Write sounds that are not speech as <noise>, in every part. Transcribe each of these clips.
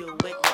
do it.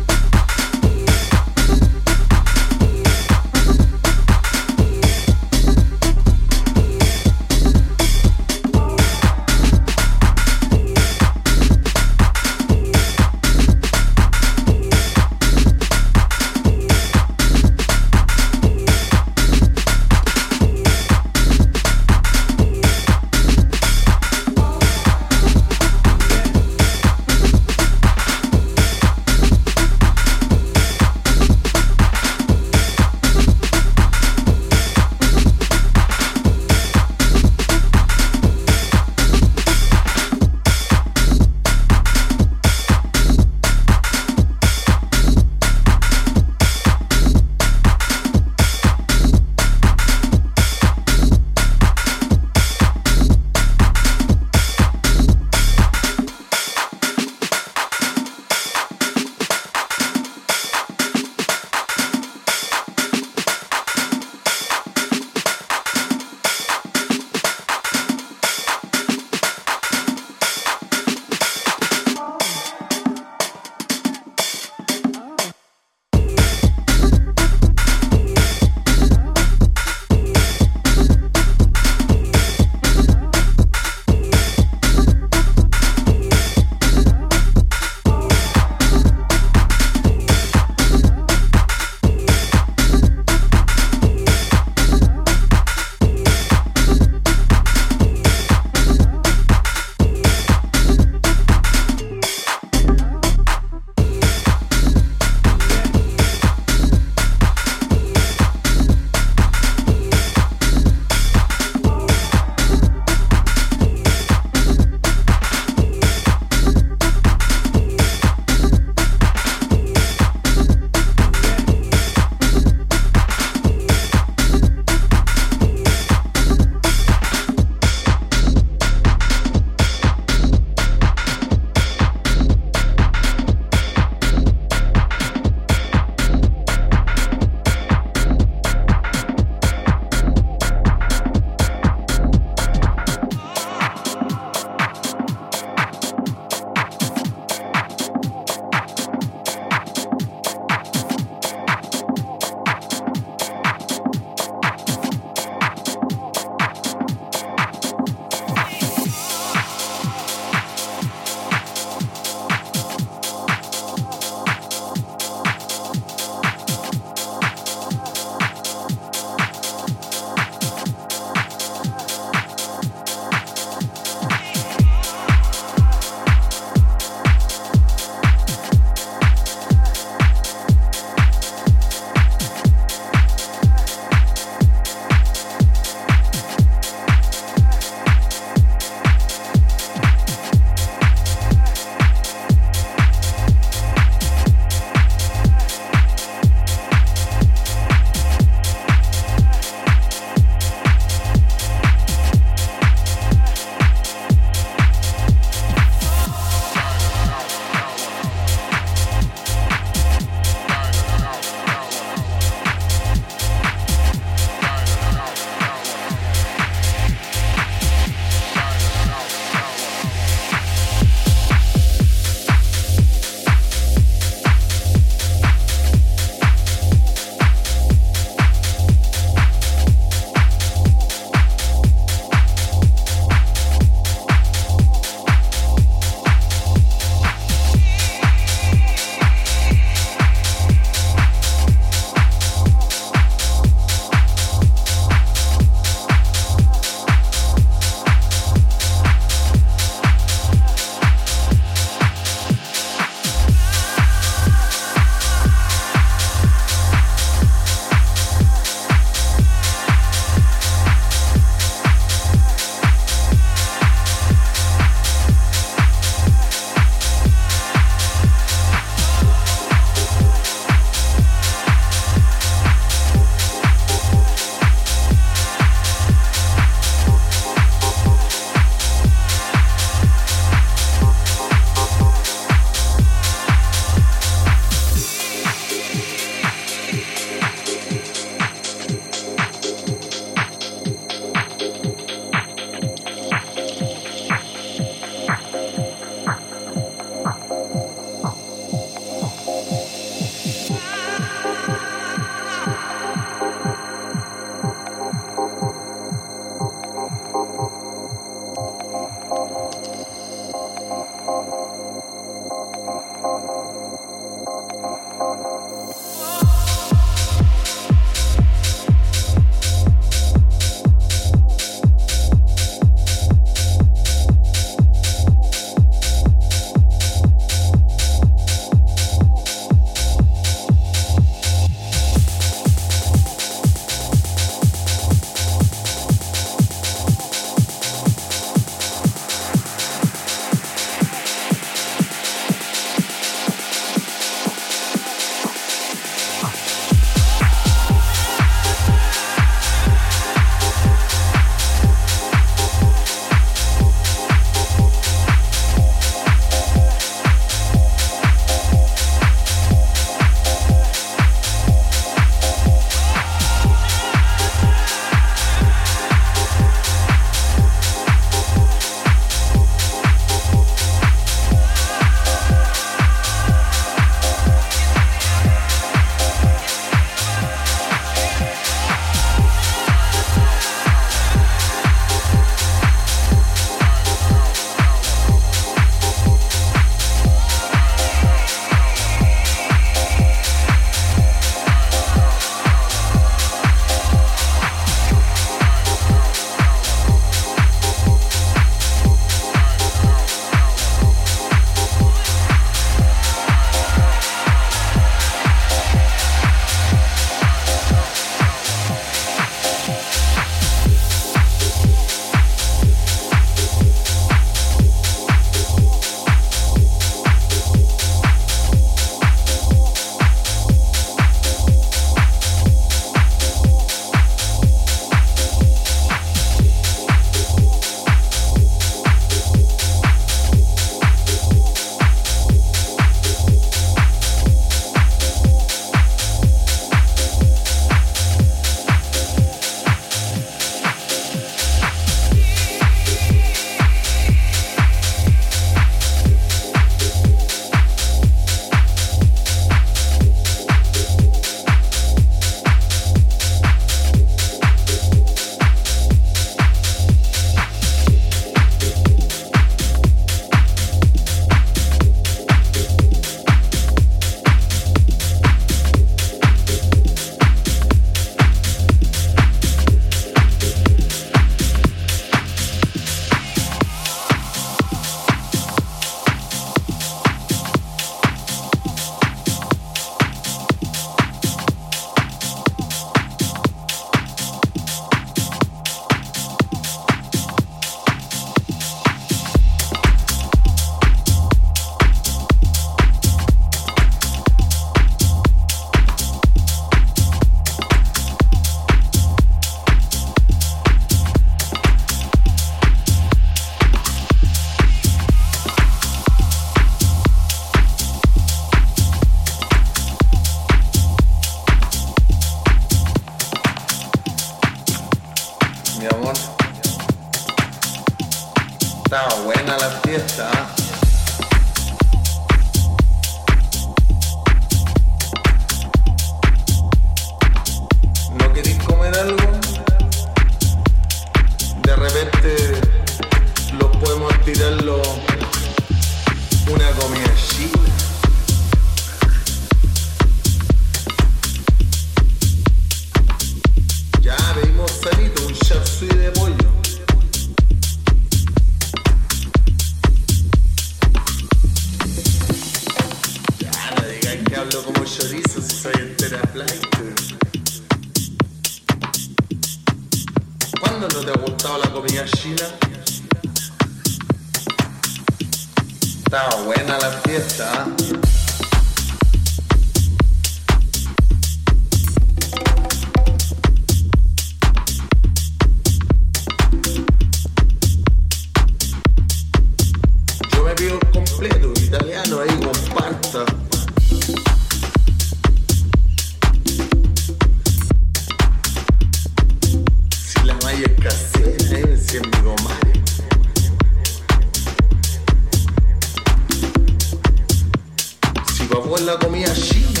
Sua quella come a Cina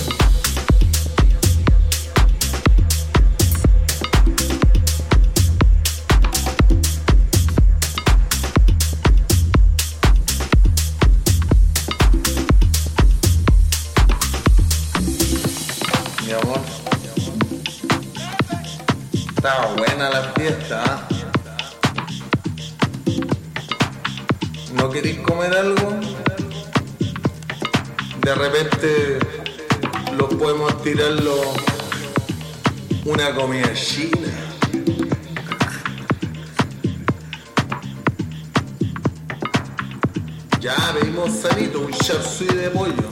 está. ¿No queréis comer algo? De repente los podemos tirarlo una comida china. Ya pedimos sanito, un chapsui de pollo.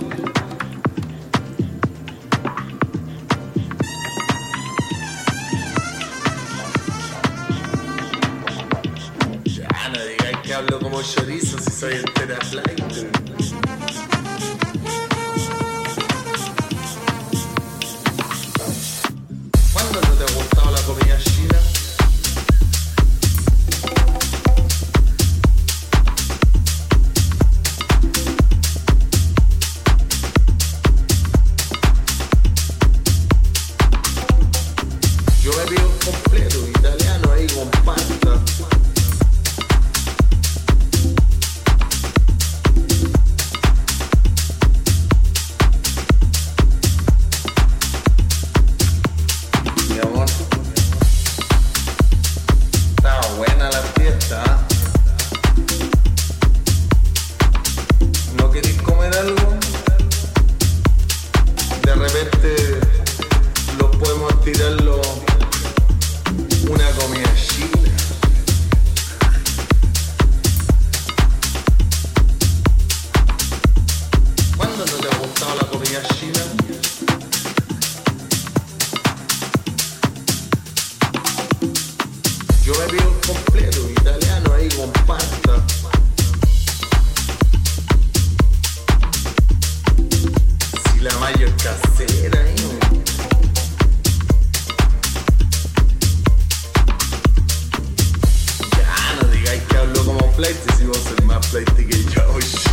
plates, y vos en my plate que oh, shit.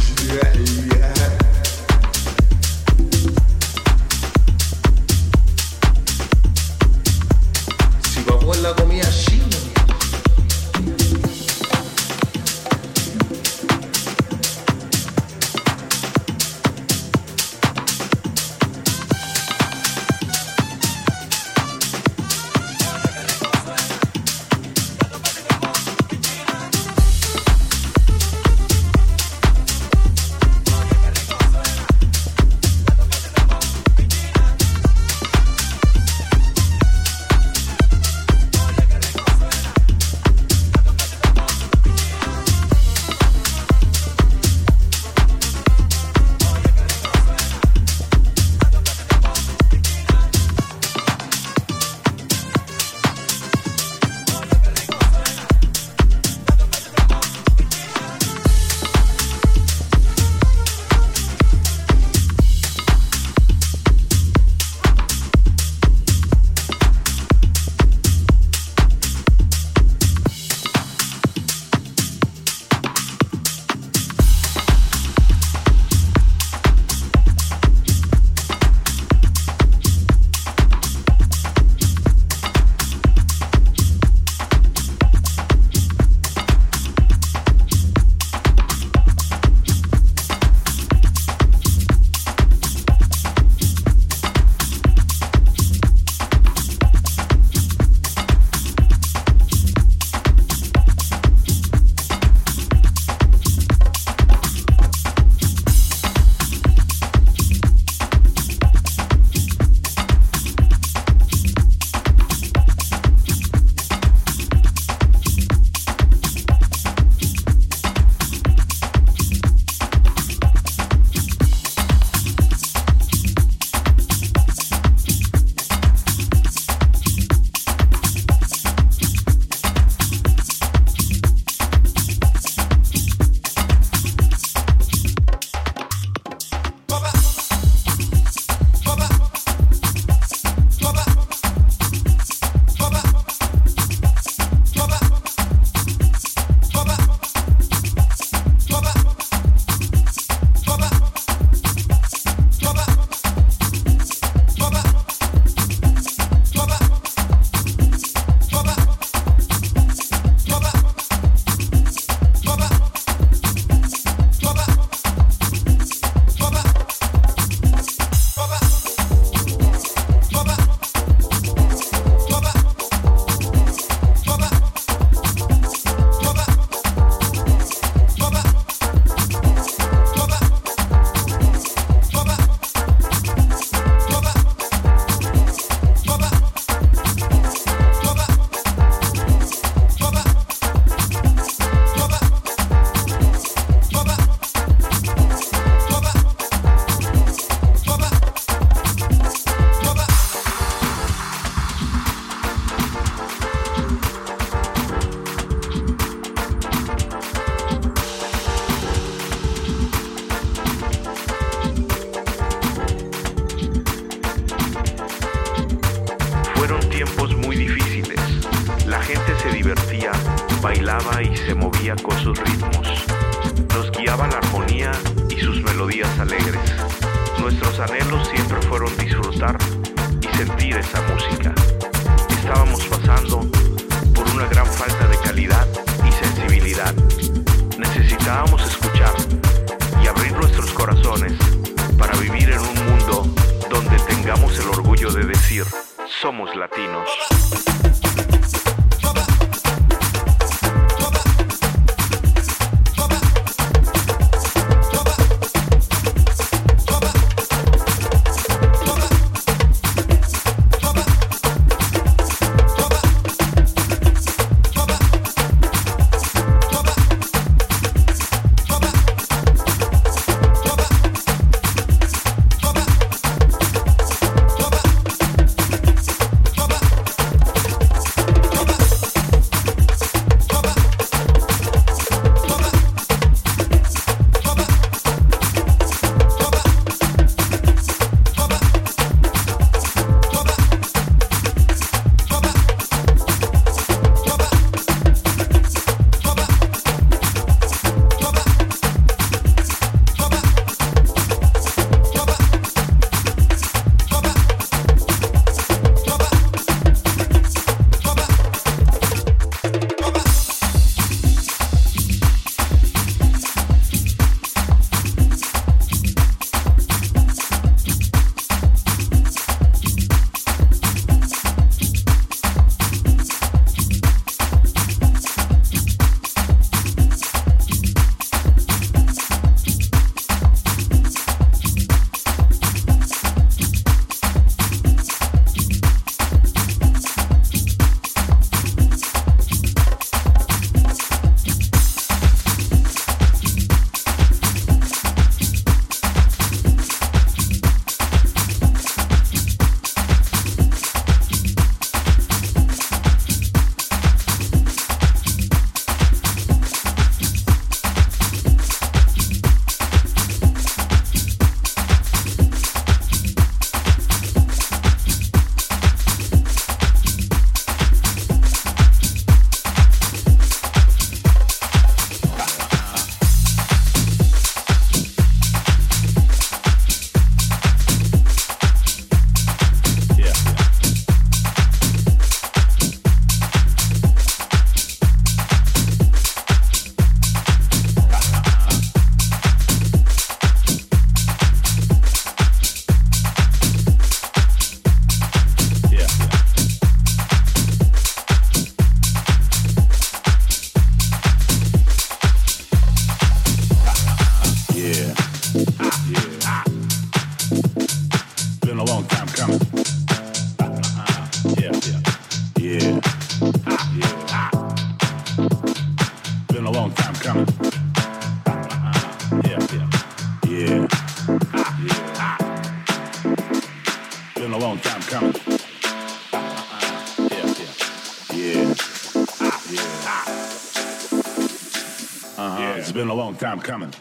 Time coming,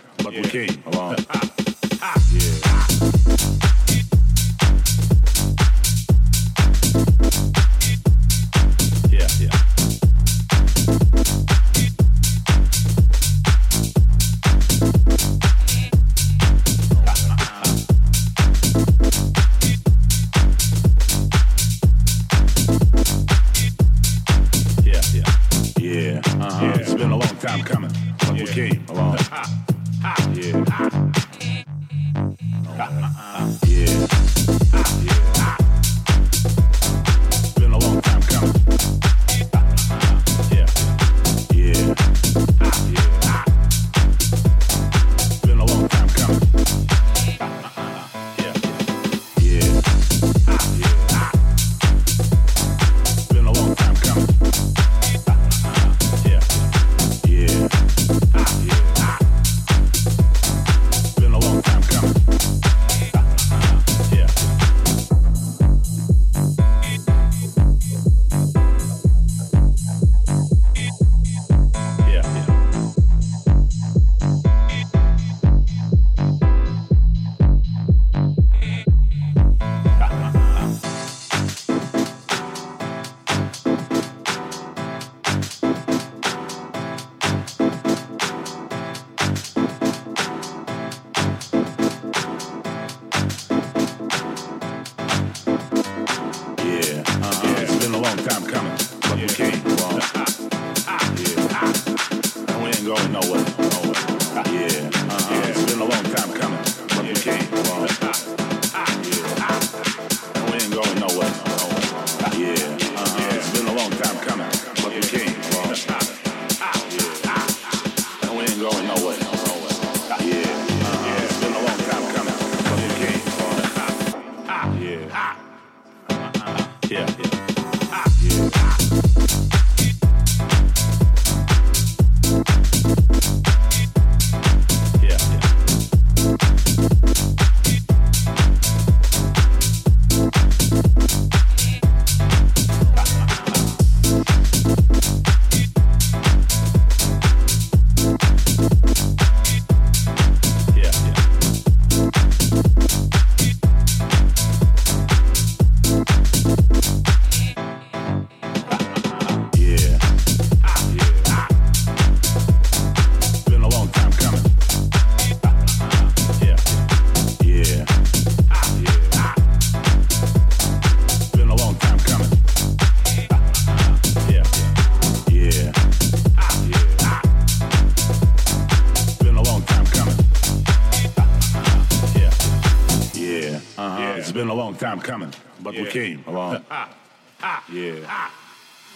time coming, but yeah. we came along. <laughs> yeah.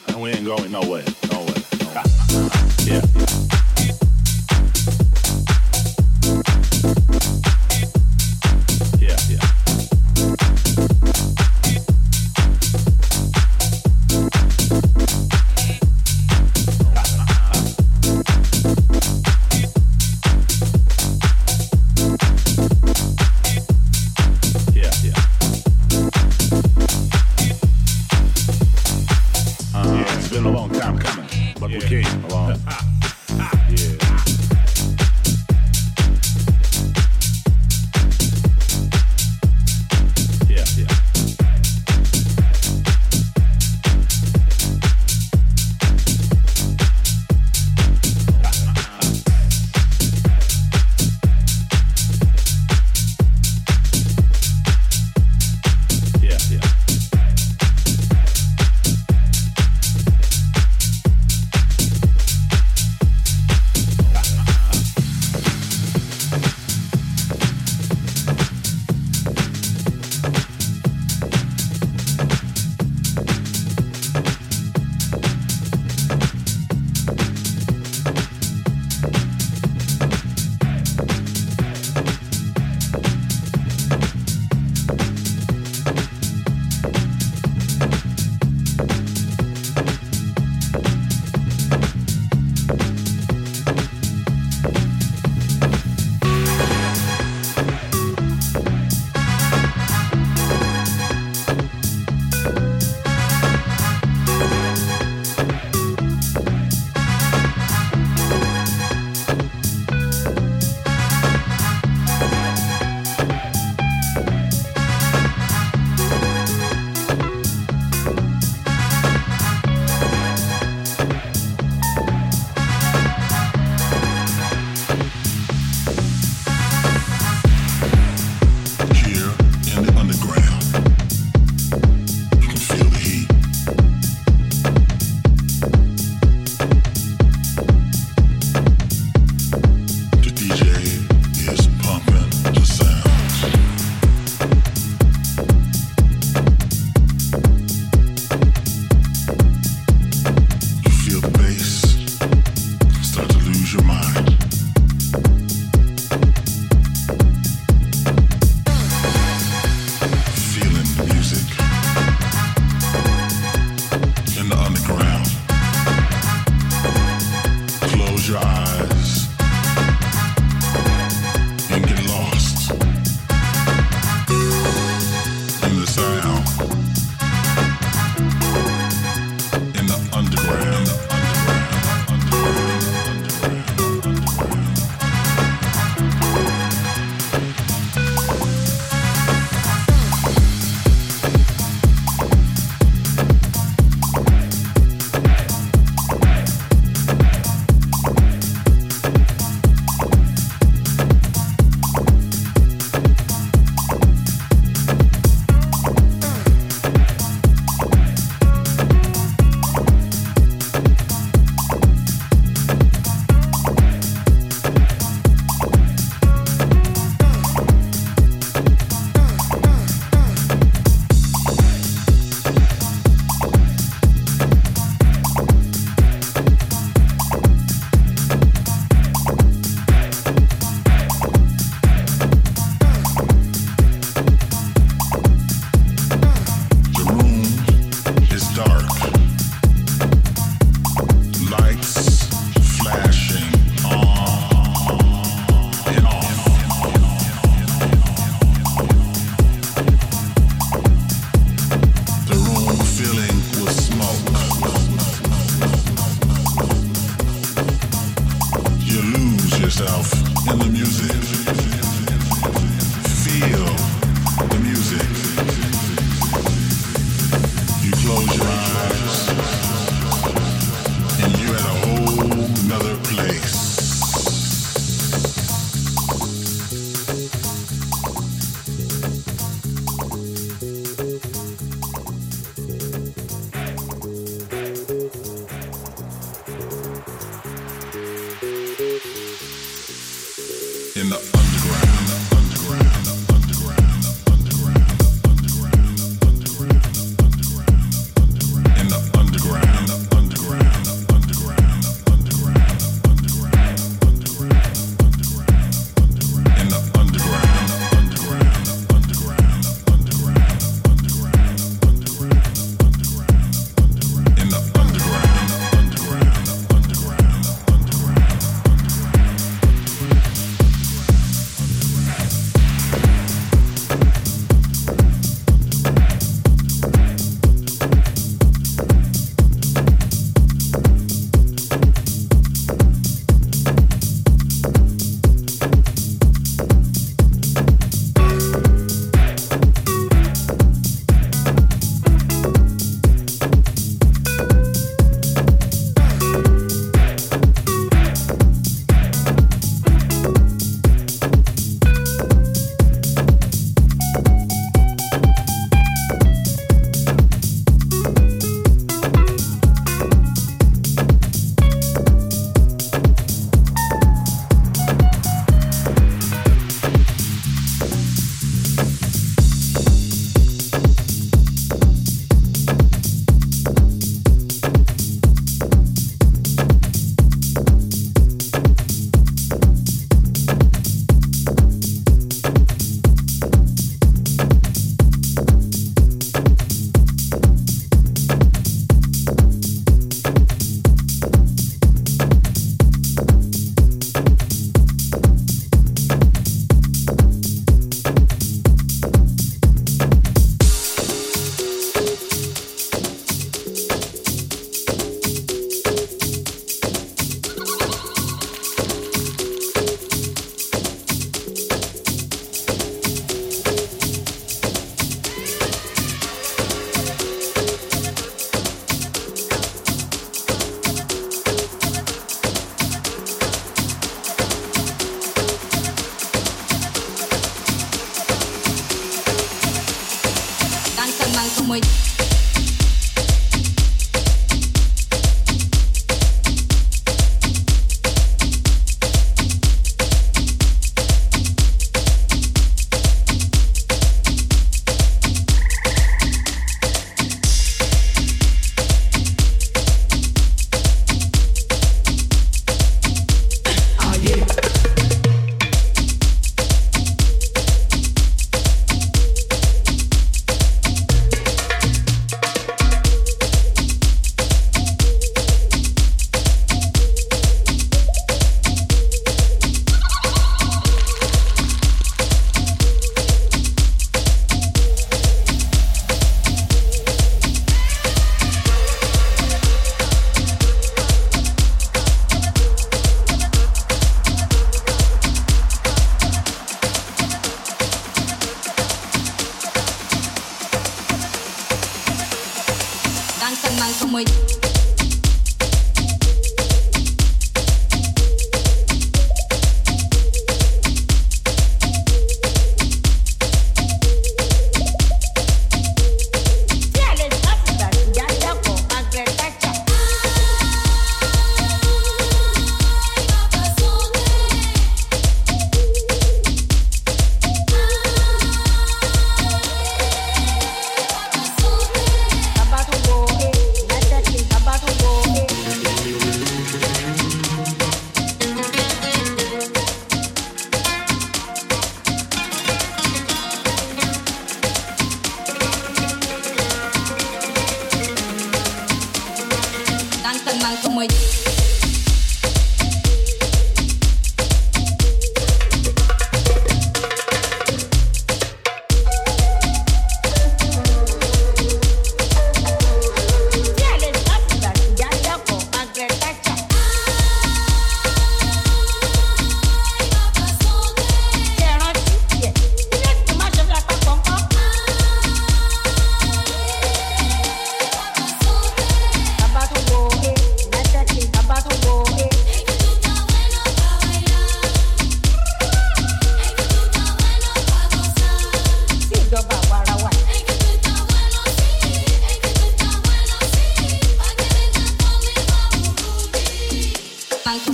And we ain't going nowhere. Nowhere. nowhere. yeah. думать.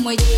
muelle.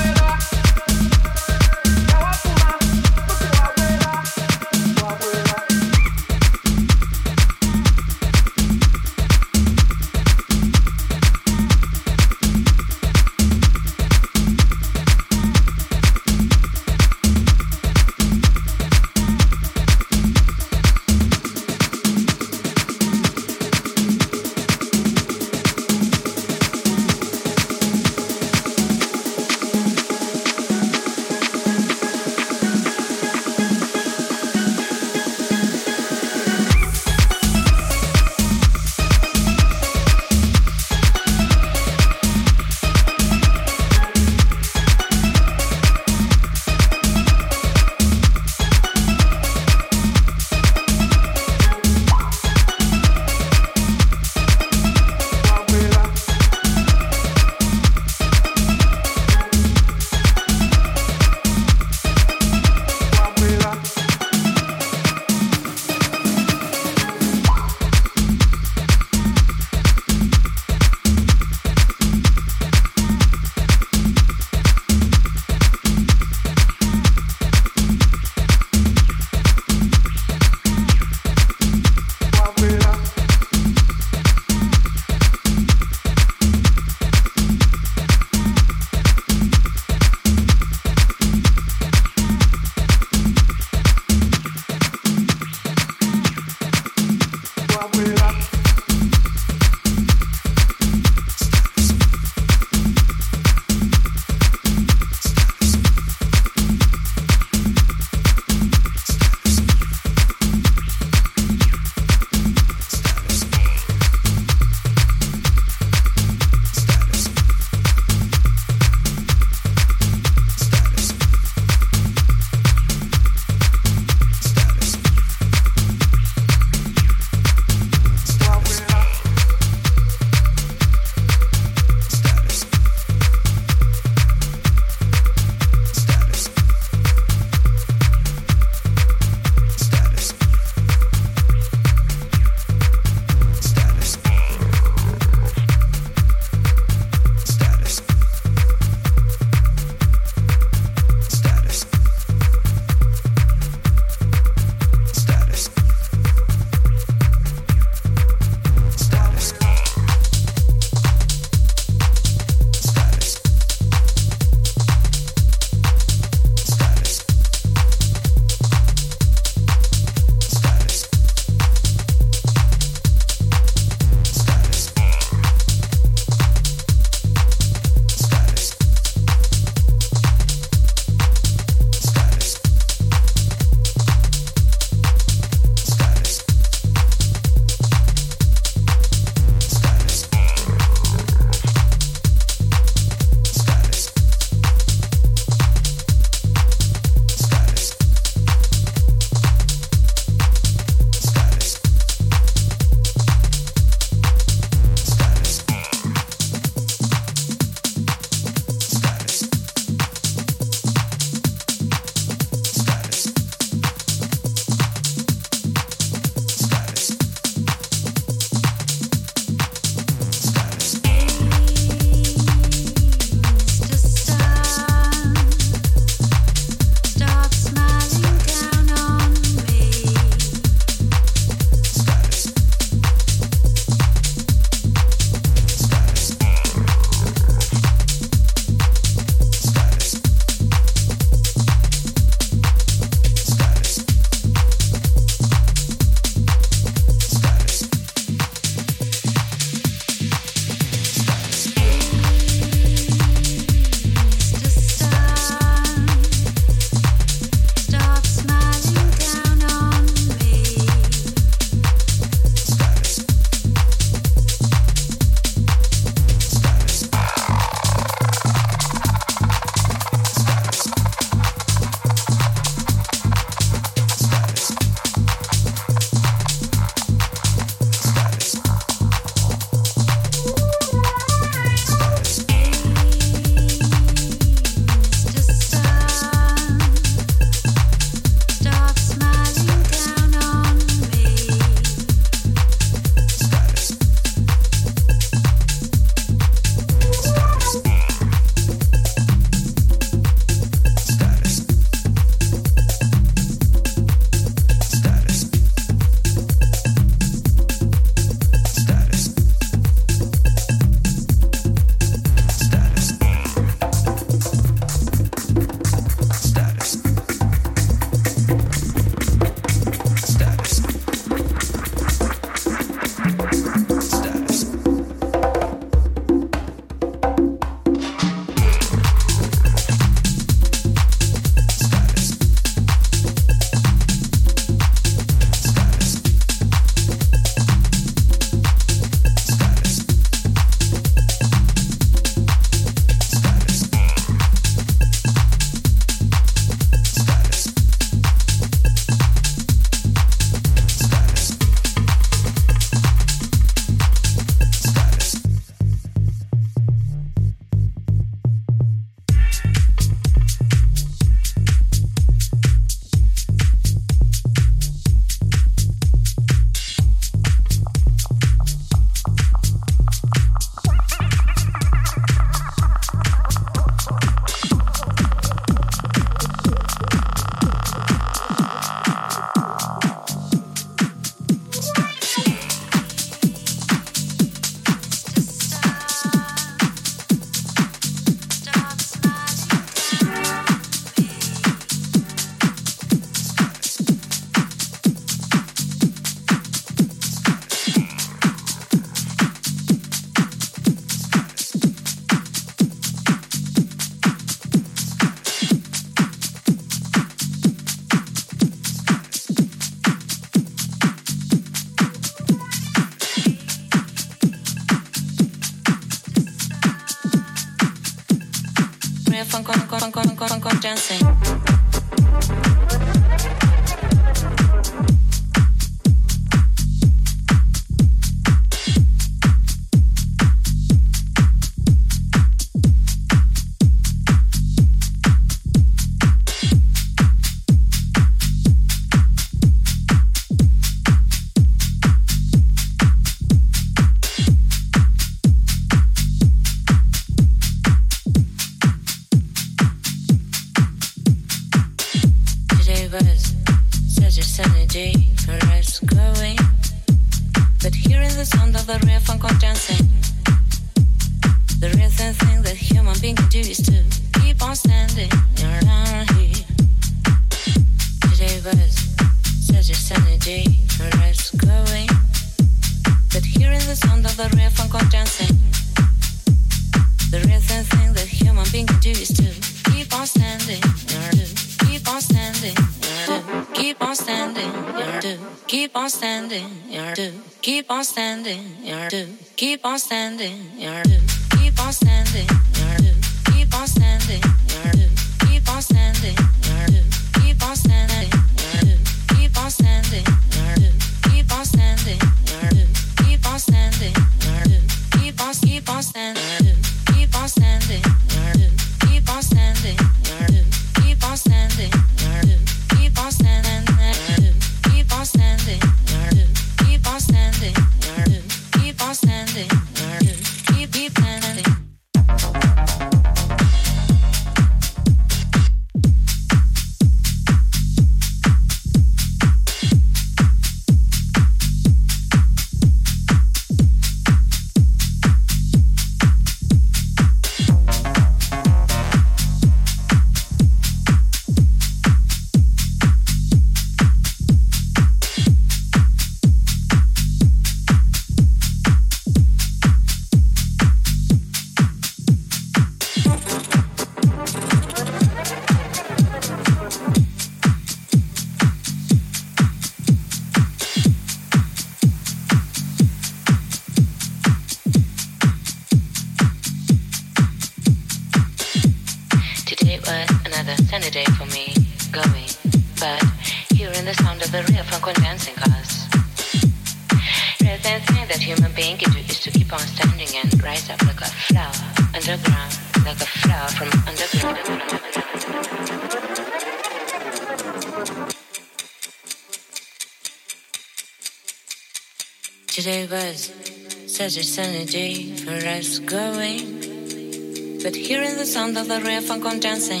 Sound of the real funk on dancing,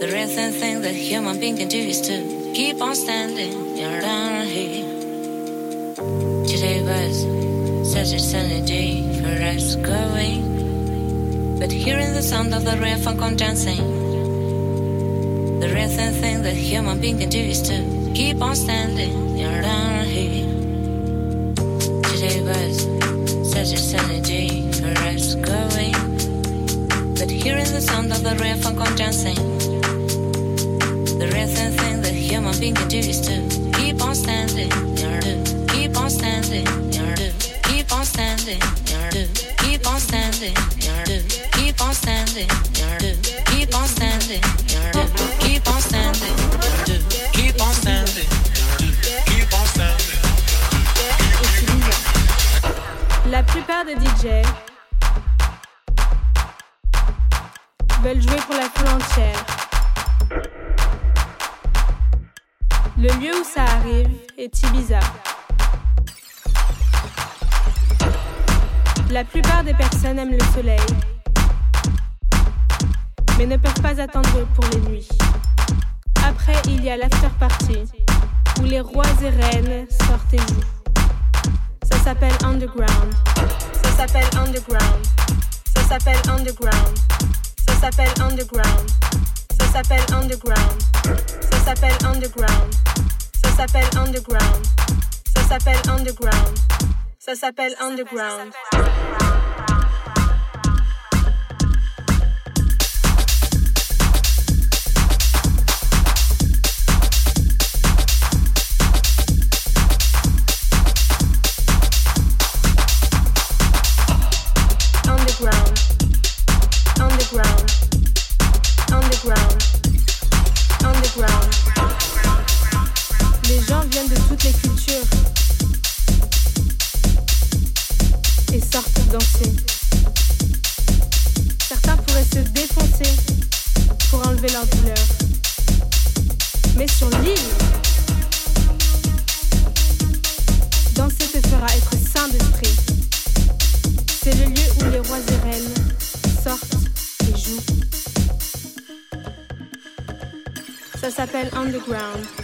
the real thing that human being can do is to keep on standing. Down here. Today was such a sunny day for us going. But hearing the sound of the real funk on dancing, the real thing that human being can do is to keep on standing. You're où les rois et reines jouent. Ça s'appelle Underground. Ça s'appelle Underground. Ça s'appelle Underground. Ça s'appelle Underground. Ça s'appelle Underground. Ça s'appelle Underground. Ça s'appelle Underground. Ça s'appelle Underground. Ça s'appelle underground. ground.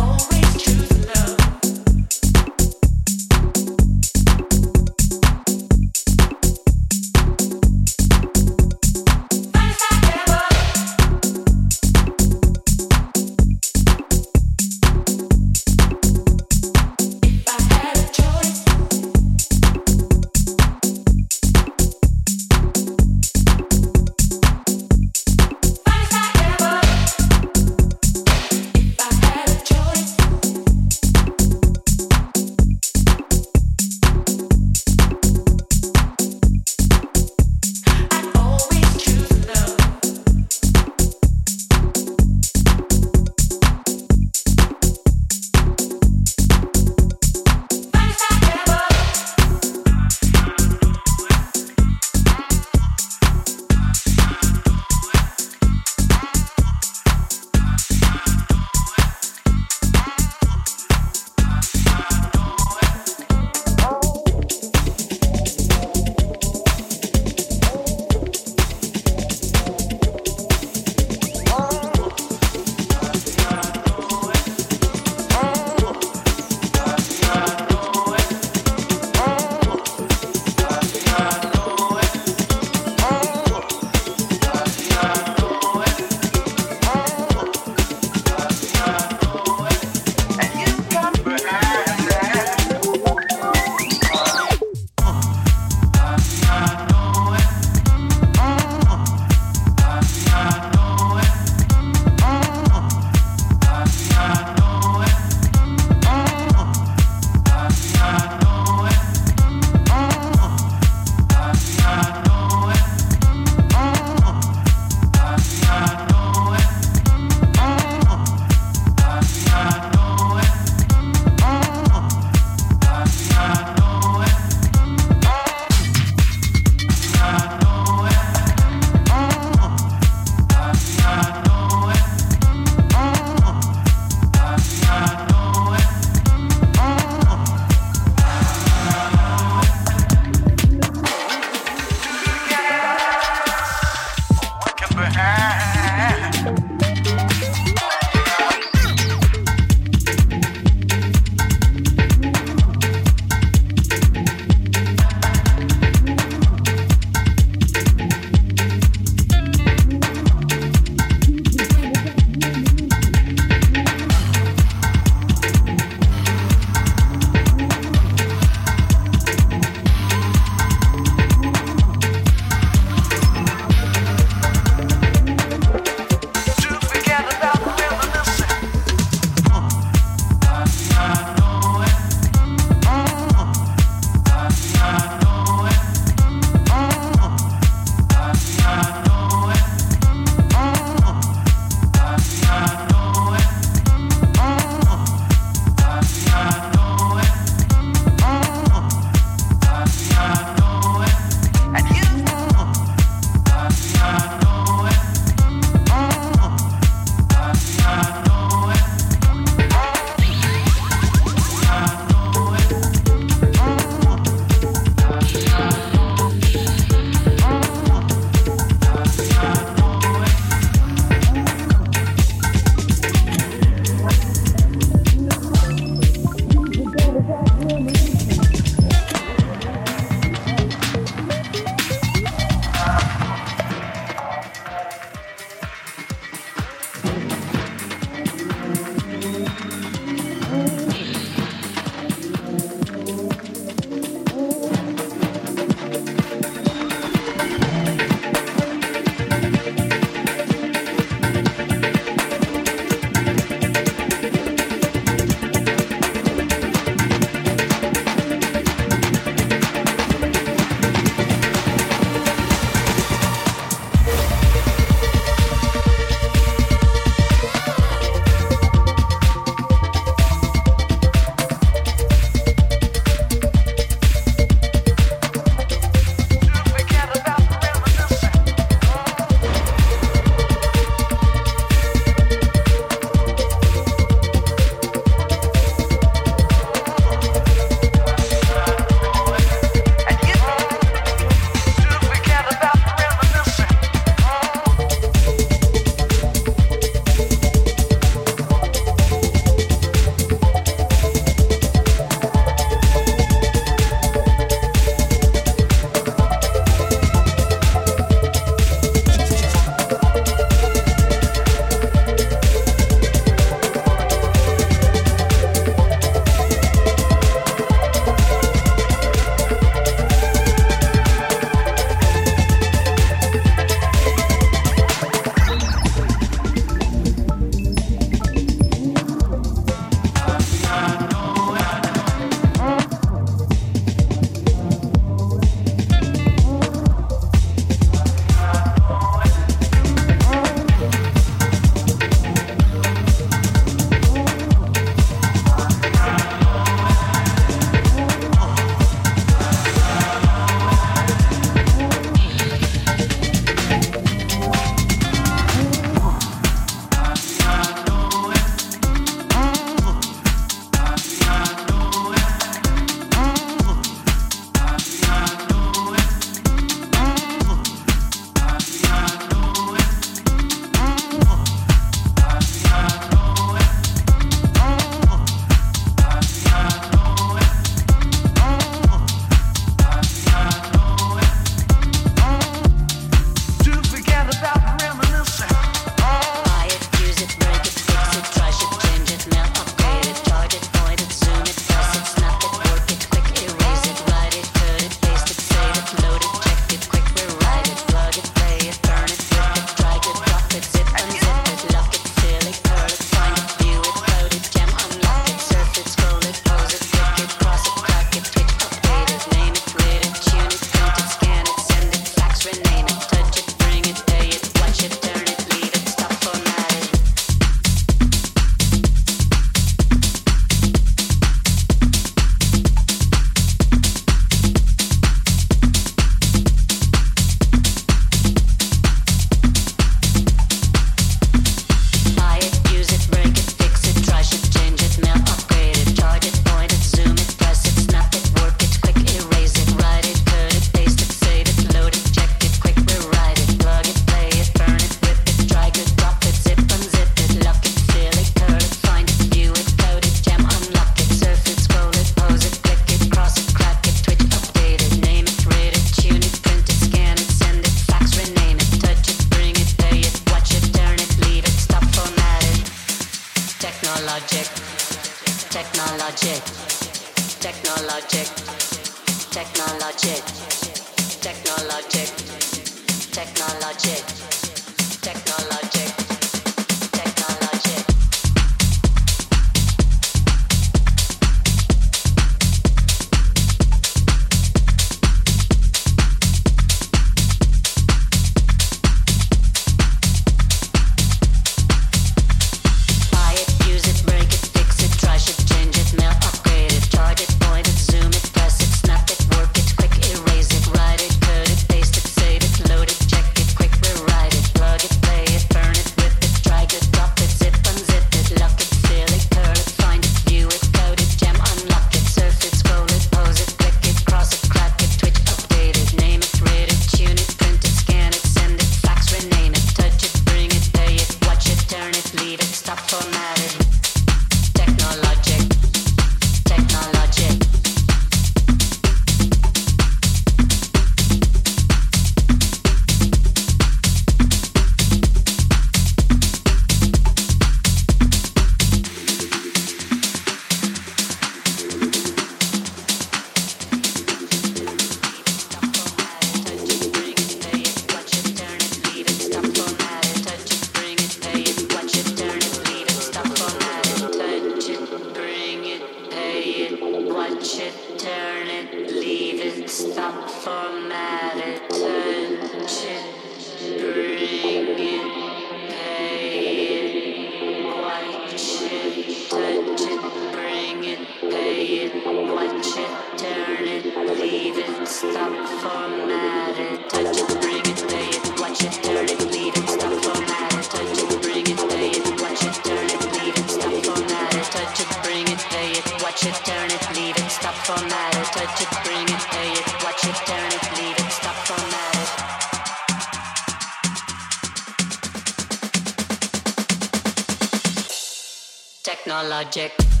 Technologic.